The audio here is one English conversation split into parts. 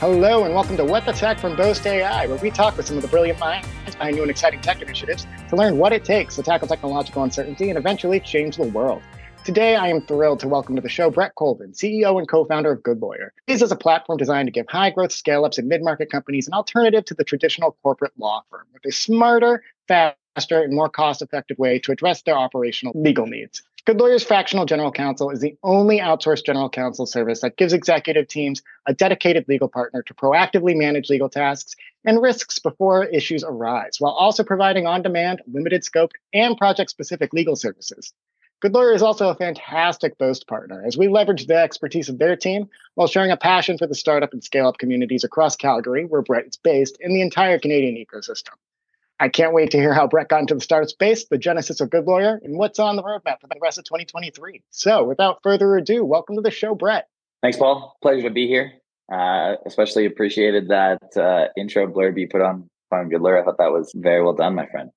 Hello, and welcome to What the Tech from Boast AI, where we talk with some of the brilliant minds behind new and exciting tech initiatives to learn what it takes to tackle technological uncertainty and eventually change the world. Today, I am thrilled to welcome to the show Brett Colvin, CEO and co founder of Goodlawyer. This is a platform designed to give high growth scale ups and mid market companies an alternative to the traditional corporate law firm with a smarter, faster, and more cost effective way to address their operational legal needs. Goodlawyer's Fractional General Counsel is the only outsourced general counsel service that gives executive teams a dedicated legal partner to proactively manage legal tasks and risks before issues arise, while also providing on demand, limited scope, and project specific legal services. Goodlawyer is also a fantastic Boast partner as we leverage the expertise of their team while sharing a passion for the startup and scale up communities across Calgary, where Brett is based, and the entire Canadian ecosystem. I can't wait to hear how Brett got into the startup space, the genesis of Goodlawyer, and what's on the roadmap for the rest of 2023. So, without further ado, welcome to the show, Brett. Thanks, Paul. Pleasure to be here. Uh, especially appreciated that uh, intro blurb you put on on Goodlawyer. I thought that was very well done, my friend.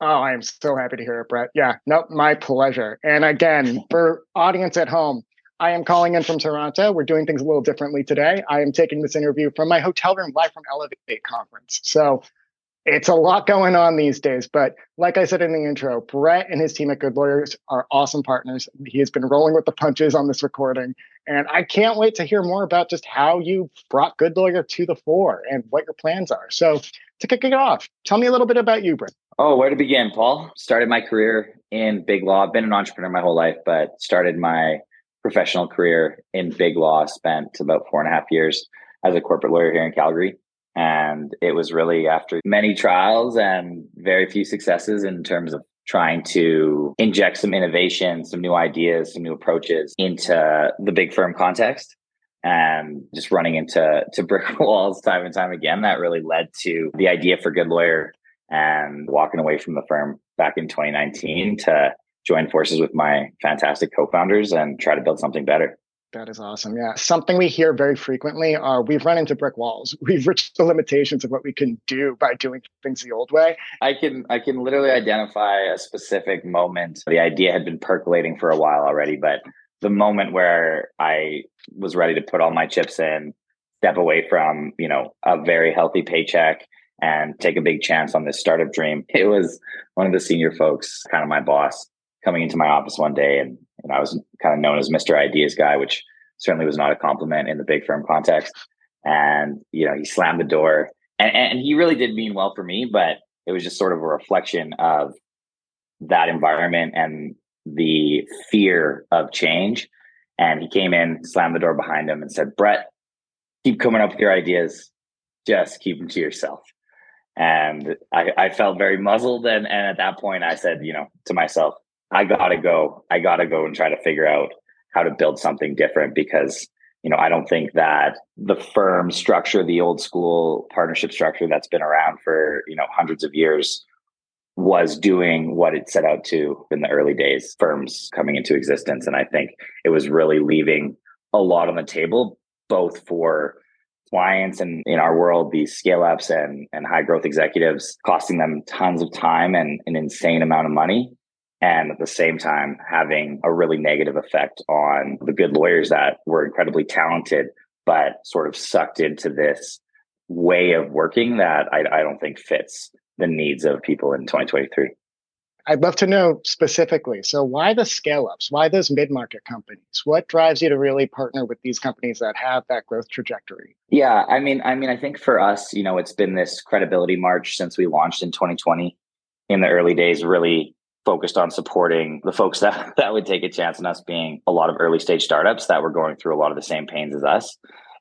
Oh, I am so happy to hear it, Brett. Yeah, nope, my pleasure. And again, for audience at home, I am calling in from Toronto. We're doing things a little differently today. I am taking this interview from my hotel room live from Elevate conference. So it's a lot going on these days. But like I said in the intro, Brett and his team at Goodlawyers are awesome partners. He has been rolling with the punches on this recording. And I can't wait to hear more about just how you brought Goodlawyer to the fore and what your plans are. So to kick it off, tell me a little bit about you, Brett. Oh, where to begin, Paul? Started my career in big law. I've been an entrepreneur my whole life, but started my professional career in big law. Spent about four and a half years as a corporate lawyer here in Calgary. And it was really after many trials and very few successes in terms of trying to inject some innovation, some new ideas, some new approaches into the big firm context and just running into to brick walls time and time again. That really led to the idea for Goodlawyer and walking away from the firm back in 2019 to join forces with my fantastic co-founders and try to build something better that is awesome. Yeah. Something we hear very frequently are we've run into brick walls. We've reached the limitations of what we can do by doing things the old way. I can I can literally identify a specific moment. The idea had been percolating for a while already, but the moment where I was ready to put all my chips in, step away from, you know, a very healthy paycheck and take a big chance on this startup dream. It was one of the senior folks, kind of my boss, coming into my office one day and, and I was kind of known as Mr. Ideas guy, which certainly was not a compliment in the big firm context. And, you know, he slammed the door and, and he really did mean well for me, but it was just sort of a reflection of that environment and the fear of change. And he came in, slammed the door behind him and said, Brett, keep coming up with your ideas. Just keep them to yourself and I, I, felt very muzzled and, and at that point i said you know to myself I gotta go. I gotta go and try to figure out how to build something different because you know I don't think that the firm structure, the old school partnership structure that's been around for you know hundreds of years, was doing what it set out to in the early days. Firms coming into existence, and I think it was really leaving a lot on the table, both for clients and in our world these scale ups and, and high growth executives costing them tons of time and an insane amount of money and at the same time having a really negative effect on the good lawyers that were incredibly talented but sort of sucked into this way of working that I, I don't think fits the needs of people in 2023 I'd love to know specifically. So, why the scale ups? Why those mid market companies? What drives you to really partner with these companies that have that growth trajectory? Yeah, I mean, I mean, I think for us, you know, it's been this credibility march since we launched in 2020. In the early days, really focused on supporting the folks that, that would take a chance on us being a lot of early stage startups that were going through a lot of the same pains as us.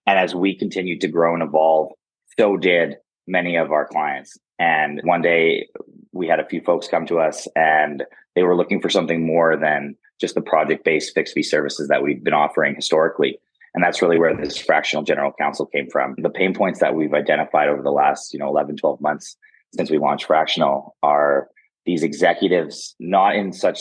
And as we continued to grow and evolve, so did many of our clients. And one day we had a few folks come to us and they were looking for something more than just the project based fixed fee services that we've been offering historically. And that's really where this fractional general counsel came from. The pain points that we've identified over the last, you know, 11, 12 months since we launched fractional are these executives, not in such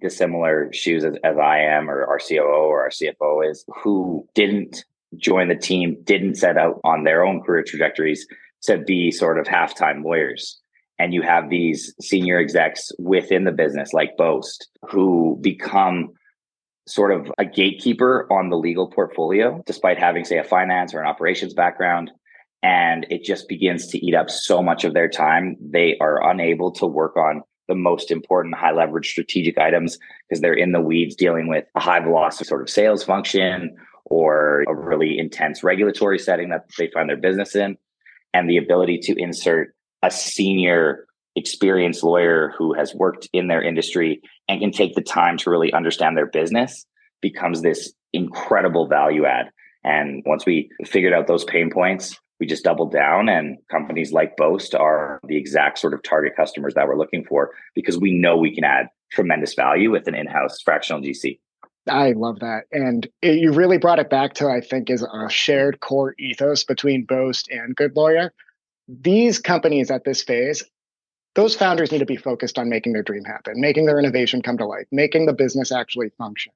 dissimilar shoes as, as I am or our COO or our CFO is, who didn't join the team, didn't set out on their own career trajectories to be sort of half-time lawyers. And you have these senior execs within the business like Boast who become sort of a gatekeeper on the legal portfolio, despite having, say, a finance or an operations background. And it just begins to eat up so much of their time. They are unable to work on the most important high leverage strategic items because they're in the weeds dealing with a high velocity sort of sales function or a really intense regulatory setting that they find their business in. And the ability to insert a senior experienced lawyer who has worked in their industry and can take the time to really understand their business becomes this incredible value add. And once we figured out those pain points, we just doubled down and companies like Boast are the exact sort of target customers that we're looking for because we know we can add tremendous value with an in-house fractional GC. I love that. And it, you really brought it back to, I think, is a shared core ethos between Boast and Goodlawyer. These companies at this phase, those founders need to be focused on making their dream happen, making their innovation come to life, making the business actually function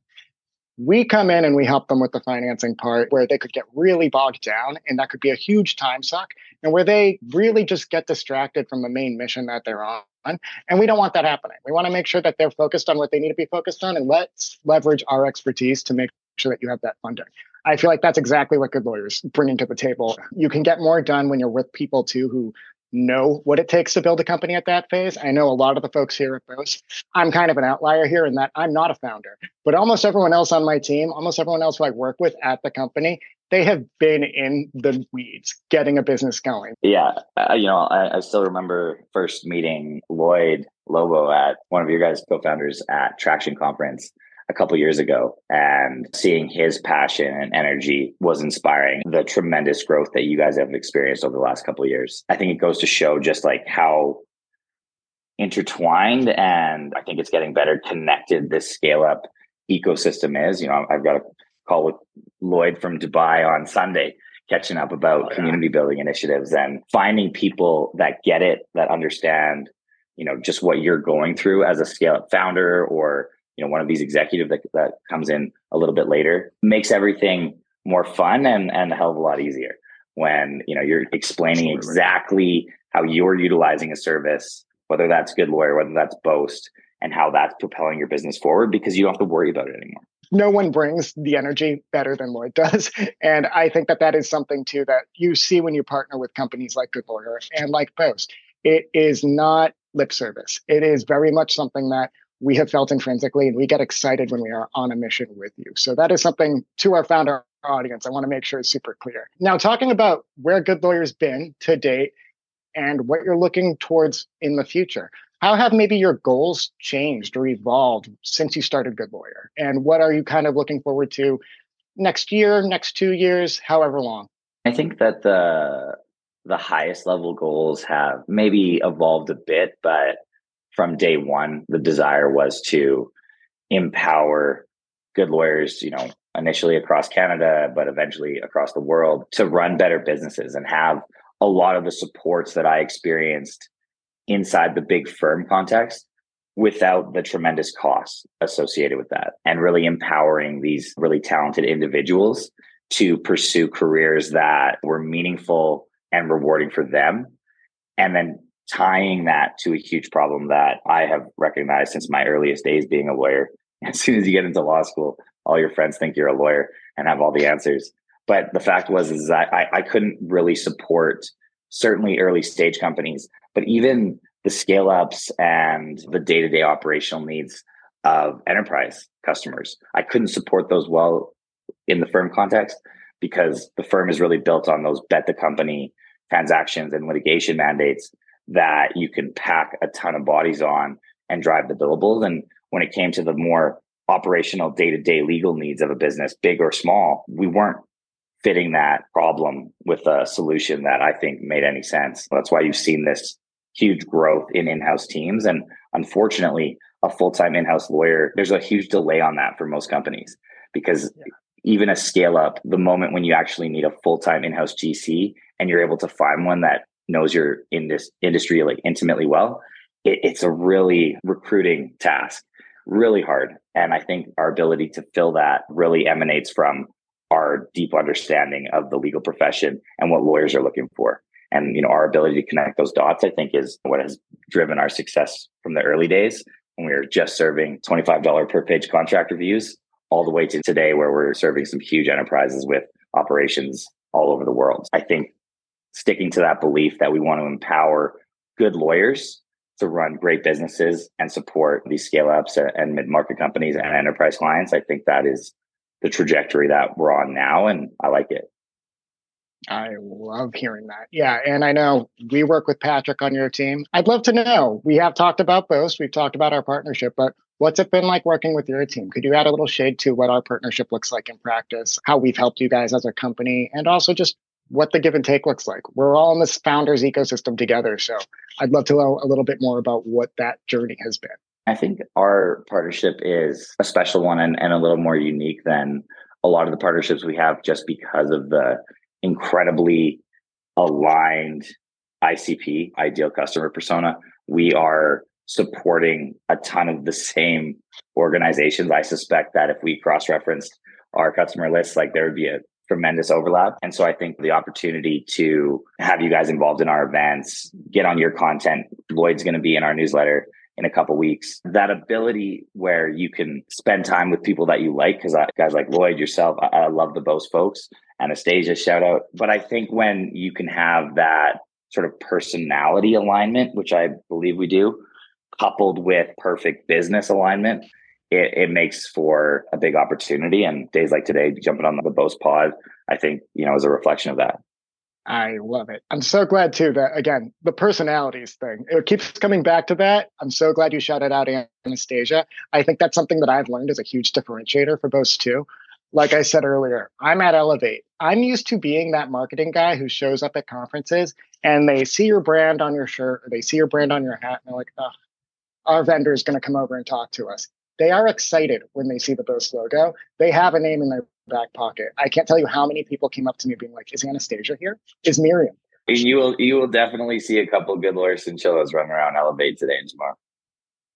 we come in and we help them with the financing part where they could get really bogged down and that could be a huge time suck and where they really just get distracted from the main mission that they're on. And we don't want that happening. We want to make sure that they're focused on what they need to be focused on and let's leverage our expertise to make sure that you have that funding. I feel like that's exactly what Goodlawyer's bringing to the table. You can get more done when you're with people too who know what it takes to build a company at that phase. I know a lot of the folks here at Boast. I'm kind of an outlier here in that I'm not a founder, but almost everyone else on my team, almost everyone else who I work with at the company, they have been in the weeds getting a business going. Yeah. Uh, you know, I, I still remember first meeting Lloyd Lobo at one of your guys' co founders at Traction Conference a couple years ago and seeing his passion and energy was inspiring the tremendous growth that you guys have experienced over the last couple of years. I think it goes to show just like how intertwined and I think it's getting better connected this scale up ecosystem is. You know, I've got a call with Lloyd from Dubai on Sunday catching up about oh, yeah. community building initiatives and finding people that get it, that understand, you know, just what you're going through as a scale up founder or you know one of these executive that, that comes in a little bit later makes everything more fun and and a hell of a lot easier when you know you're explaining exactly how you're utilizing a service whether that's Goodlawyer whether that's boast and how that's propelling your business forward because you don't have to worry about it anymore. No one brings the energy better than lloyd does. And i think that that is something too that you see when you partner with companies like Goodlawyer and like boast. It is not lip service. It is very much something that we have felt intrinsically and we get excited when we are on a mission with you. So that is something to our founder audience I want to make sure it's super clear. Now, talking about where Goodlawyer's been to date and what you're looking towards in the future. How have maybe your goals changed or evolved since you started Goodlawyer? And what are you kind of looking forward to next year, next two years, however long? I think that the the highest level goals have maybe evolved a bit, but from day one, the desire was to empower good lawyers, you know, initially across Canada, but eventually across the world to run better businesses and have a lot of the supports that I experienced inside the big firm context without the tremendous costs associated with that and really empowering these really talented individuals to pursue careers that were meaningful and rewarding for them. And then tying that to a huge problem that I have recognized since my earliest days being a lawyer. As soon as you get into law school, all your friends think you're a lawyer and have all the answers. But the fact was is that I, I couldn't really support certainly early stage companies, but even the scale ups and the day to day operational needs of enterprise customers. I couldn't support those well in the firm context because the firm is really built on those bet the company transactions and litigation mandates that you can pack a ton of bodies on and drive the billables. And when it came to the more operational day to day legal needs of a business, big or small, we weren't fitting that problem with a solution that I think made any sense. That's why you've seen this huge growth in in house teams. And unfortunately, a full time in house lawyer, there's a huge delay on that for most companies because yeah. even a scale up, the moment when you actually need a full time in house GC and you're able to find one that knows your in this industry like intimately well, it, it's a really recruiting task, really hard. And I think our ability to fill that really emanates from our deep understanding of the legal profession and what lawyers are looking for. And you know, our ability to connect those dots, I think, is what has driven our success from the early days when we were just serving $25 per page contract reviews all the way to today where we're serving some huge enterprises with operations all over the world. I think sticking to that belief that we want to empower good lawyers to run great businesses and support these scale ups and mid market companies and enterprise clients, I think that is the trajectory that we're on now. And I like it. I love hearing that. Yeah. And I know we work with Patrick on your team. I'd love to know. We have talked about Boast, we've talked about our partnership, but what's it been like working with your team? Could you add a little shade to what our partnership looks like in practice, how we've helped you guys as a company, and also just what the give and take looks like? We're all in this founders ecosystem together. So I'd love to know a little bit more about what that journey has been. I think our partnership is a special one and, and a little more unique than a lot of the partnerships we have just because of the incredibly aligned ICP, ideal customer persona. We are supporting a ton of the same organizations. I suspect that if we cross referenced our customer lists, like there would be a tremendous overlap. And so I think the opportunity to have you guys involved in our events, get on your content, Lloyd's going to be in our newsletter in a couple weeks. That ability where you can spend time with people that you like, because uh, guys like Lloyd, yourself, I, I love the Boast folks. Anastasia, shout out. But I think when you can have that sort of personality alignment, which I believe we do, coupled with perfect business alignment, it, it makes for a big opportunity. And days like today, jumping on the Boast pod, I think, you know, is a reflection of that. I love it. I'm so glad too that again, the personalities thing, it keeps coming back to that. I'm so glad you shouted out Anastasia. I think that's something that I've learned is a huge differentiator for Boast too. Like I said earlier, I'm at Elevate. I'm used to being that marketing guy who shows up at conferences and they see your brand on your shirt or they see your brand on your hat and they're like, oh, our vendor is going to come over and talk to us. They are excited when they see the Boast logo. They have a name in their back pocket. I can't tell you how many people came up to me being like, "Is Anastasia here? Is Miriam?" And You will you will definitely see a couple good lawyers and chillos running around Elevate today and tomorrow.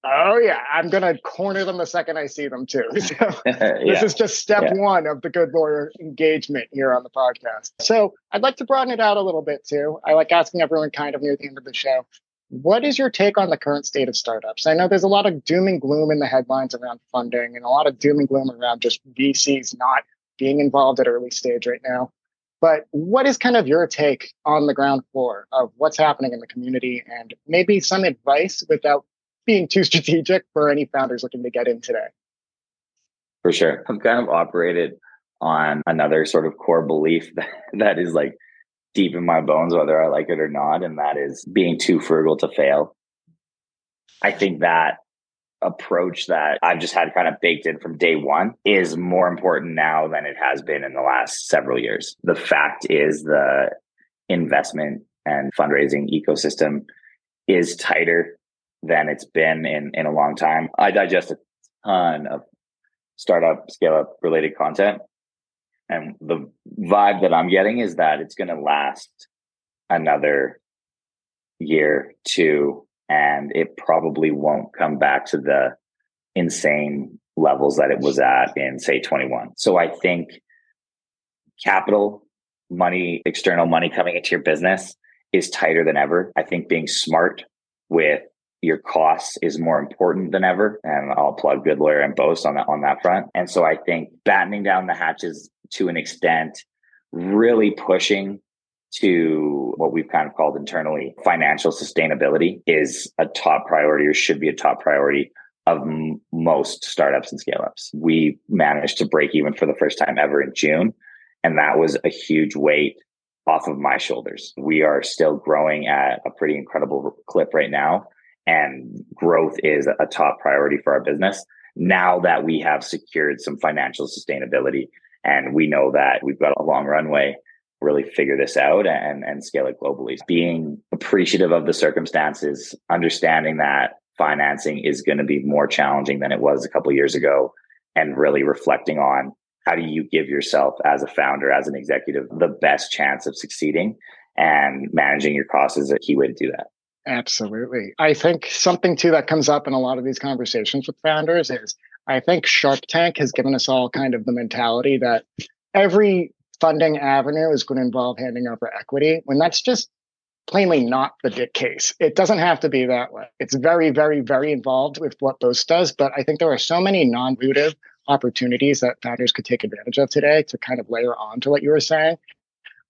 Oh yeah, I'm gonna corner them the second I see them too. So yeah. this is just step yeah. one of the Goodlawyer engagement here on the podcast. So I'd like to broaden it out a little bit too. I like asking everyone kind of near the end of the show, what is your take on the current state of startups? I know there's a lot of doom and gloom in the headlines around funding and a lot of doom and gloom around just VCs not being involved at early stage right now. But what is kind of your take on the ground floor of what's happening in the community and maybe some advice without being too strategic for any founders looking to get in today? For sure. I've kind of operated on another sort of core belief that, that is like deep in my bones, whether I like it or not, and that is being too frugal to fail. I think that approach that I've just had kind of baked in from day one is more important now than it has been in the last several years. The fact is, the investment and fundraising ecosystem is tighter than it's been in, in a long time. I digest a ton of startup, scale up related content. And the vibe that I'm getting is that it's going to last another year, two, and it probably won't come back to the insane levels that it was at in, say, 21. So I think capital, money, external money coming into your business is tighter than ever. I think being smart with your costs is more important than ever. And I'll plug Goodlawyer and Boast on that on that front. And so I think battening down the hatches to an extent, really pushing to what we've kind of called internally financial sustainability is a top priority or should be a top priority of m- most startups and scale ups. We managed to break even for the first time ever in June. And that was a huge weight off of my shoulders. We are still growing at a pretty incredible clip right now. And growth is a top priority for our business now that we have secured some financial sustainability and we know that we've got a long runway really figure this out and, and scale it globally. Being appreciative of the circumstances, understanding that financing is going to be more challenging than it was a couple years ago, and really reflecting on how do you give yourself as a founder, as an executive, the best chance of succeeding and managing your costs is a key way to do that. Absolutely. I think something too that comes up in a lot of these conversations with founders is I think Shark Tank has given us all kind of the mentality that every funding avenue is going to involve handing over equity when that's just plainly not the case. It doesn't have to be that way. It's very, very, very involved with what Boast does, but I think there are so many non-dilutive opportunities that founders could take advantage of today to kind of layer on to what you were saying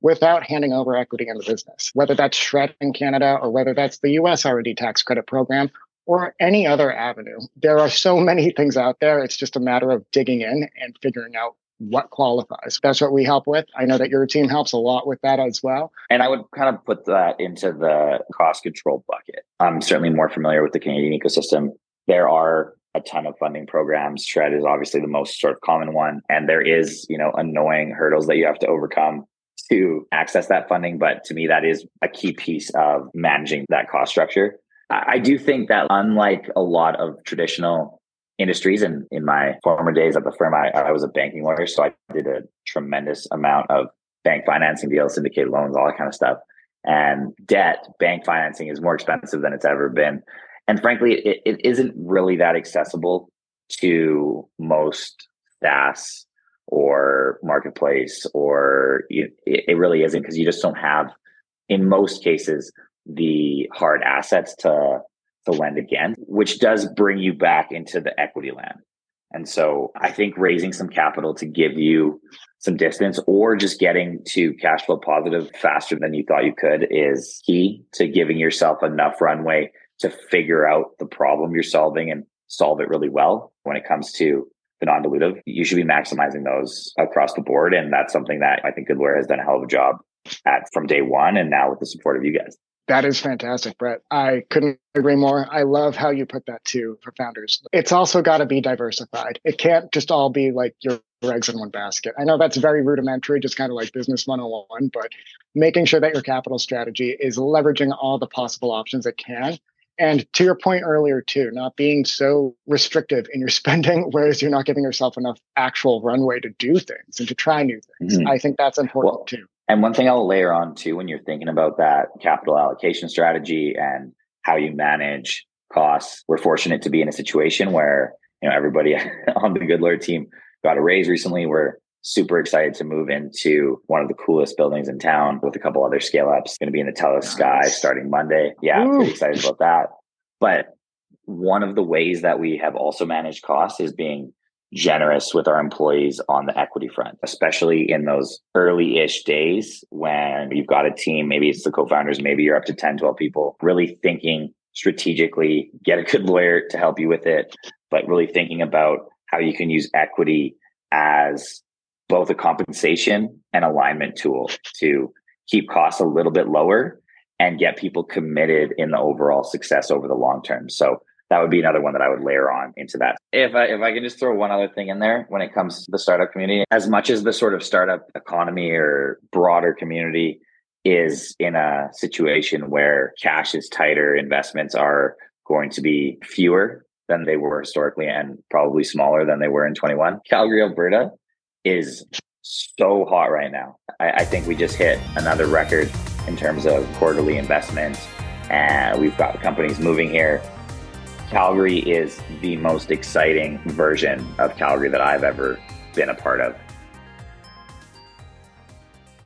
without handing over equity in the business, whether that's SR&ED in Canada or whether that's the US R&D tax credit program or any other avenue. There are so many things out there. It's just a matter of digging in and figuring out what qualifies. That's what we help with. I know that your team helps a lot with that as well. And I would kind of put that into the cost control bucket. I'm certainly more familiar with the Canadian ecosystem. There are a ton of funding programs. SR&ED is obviously the most sort of common one. And there is, you know, annoying hurdles that you have to overcome to access that funding. But to me, that is a key piece of managing that cost structure. I do think that unlike a lot of traditional industries and in my former days at the firm I, I was a banking lawyer so i did a tremendous amount of bank financing deals syndicated loans all that kind of stuff and debt bank financing is more expensive than it's ever been and frankly it, it isn't really that accessible to most SaaS or marketplace or it, really isn't because you just don't have in most cases the hard assets to to lend again, which does bring you back into the equity land. And so I think raising some capital to give you some distance or just getting to cash flow positive faster than you thought you could is key to giving yourself enough runway to figure out the problem you're solving and solve it really well when it comes to the non-dilutive. You should be maximizing those across the board. And that's something that I think Goodlawyer has done a hell of a job at from day one and now with the support of you guys. That is fantastic, Brett. I couldn't agree more. I love how you put that too for founders. It's also got to be diversified. It can't just all be like your eggs in one basket. I know that's very rudimentary, just kind of like business 101, but making sure that your capital strategy is leveraging all the possible options it can. And to your point earlier, too, not being so restrictive in your spending, whereas you're not giving yourself enough actual runway to do things and to try new things. Mm-hmm. I think that's important well, too. And one thing I'll layer on too when you're thinking about that capital allocation strategy and how you manage costs, we're fortunate to be in a situation where you know everybody on the Good Lord team got a raise recently. We're super excited to move into one of the coolest buildings in town with a couple other scale ups. Going to be in the Telus nice. Sky starting Monday. Yeah, Ooh. pretty excited about that. But one of the ways that we have also managed costs is being generous with our employees on the equity front, especially in those early ish days when you've got a team, maybe it's the co founders, maybe you're up to 10, 12 people, really thinking strategically, get a good lawyer to help you with it, but really thinking about how you can use equity as both a compensation and alignment tool to keep costs a little bit lower and get people committed in the overall success over the long term. So that would be another one that I would layer on into that. If I if I can just throw one other thing in there when it comes to the startup community, as much as the sort of startup economy or broader community is in a situation where cash is tighter, investments are going to be fewer than they were historically and probably smaller than they were in 21. Calgary, Alberta is so hot right now. I, I think we just hit another record in terms of quarterly investment and we've got companies moving here Calgary is the most exciting version of Calgary that I've ever been a part of.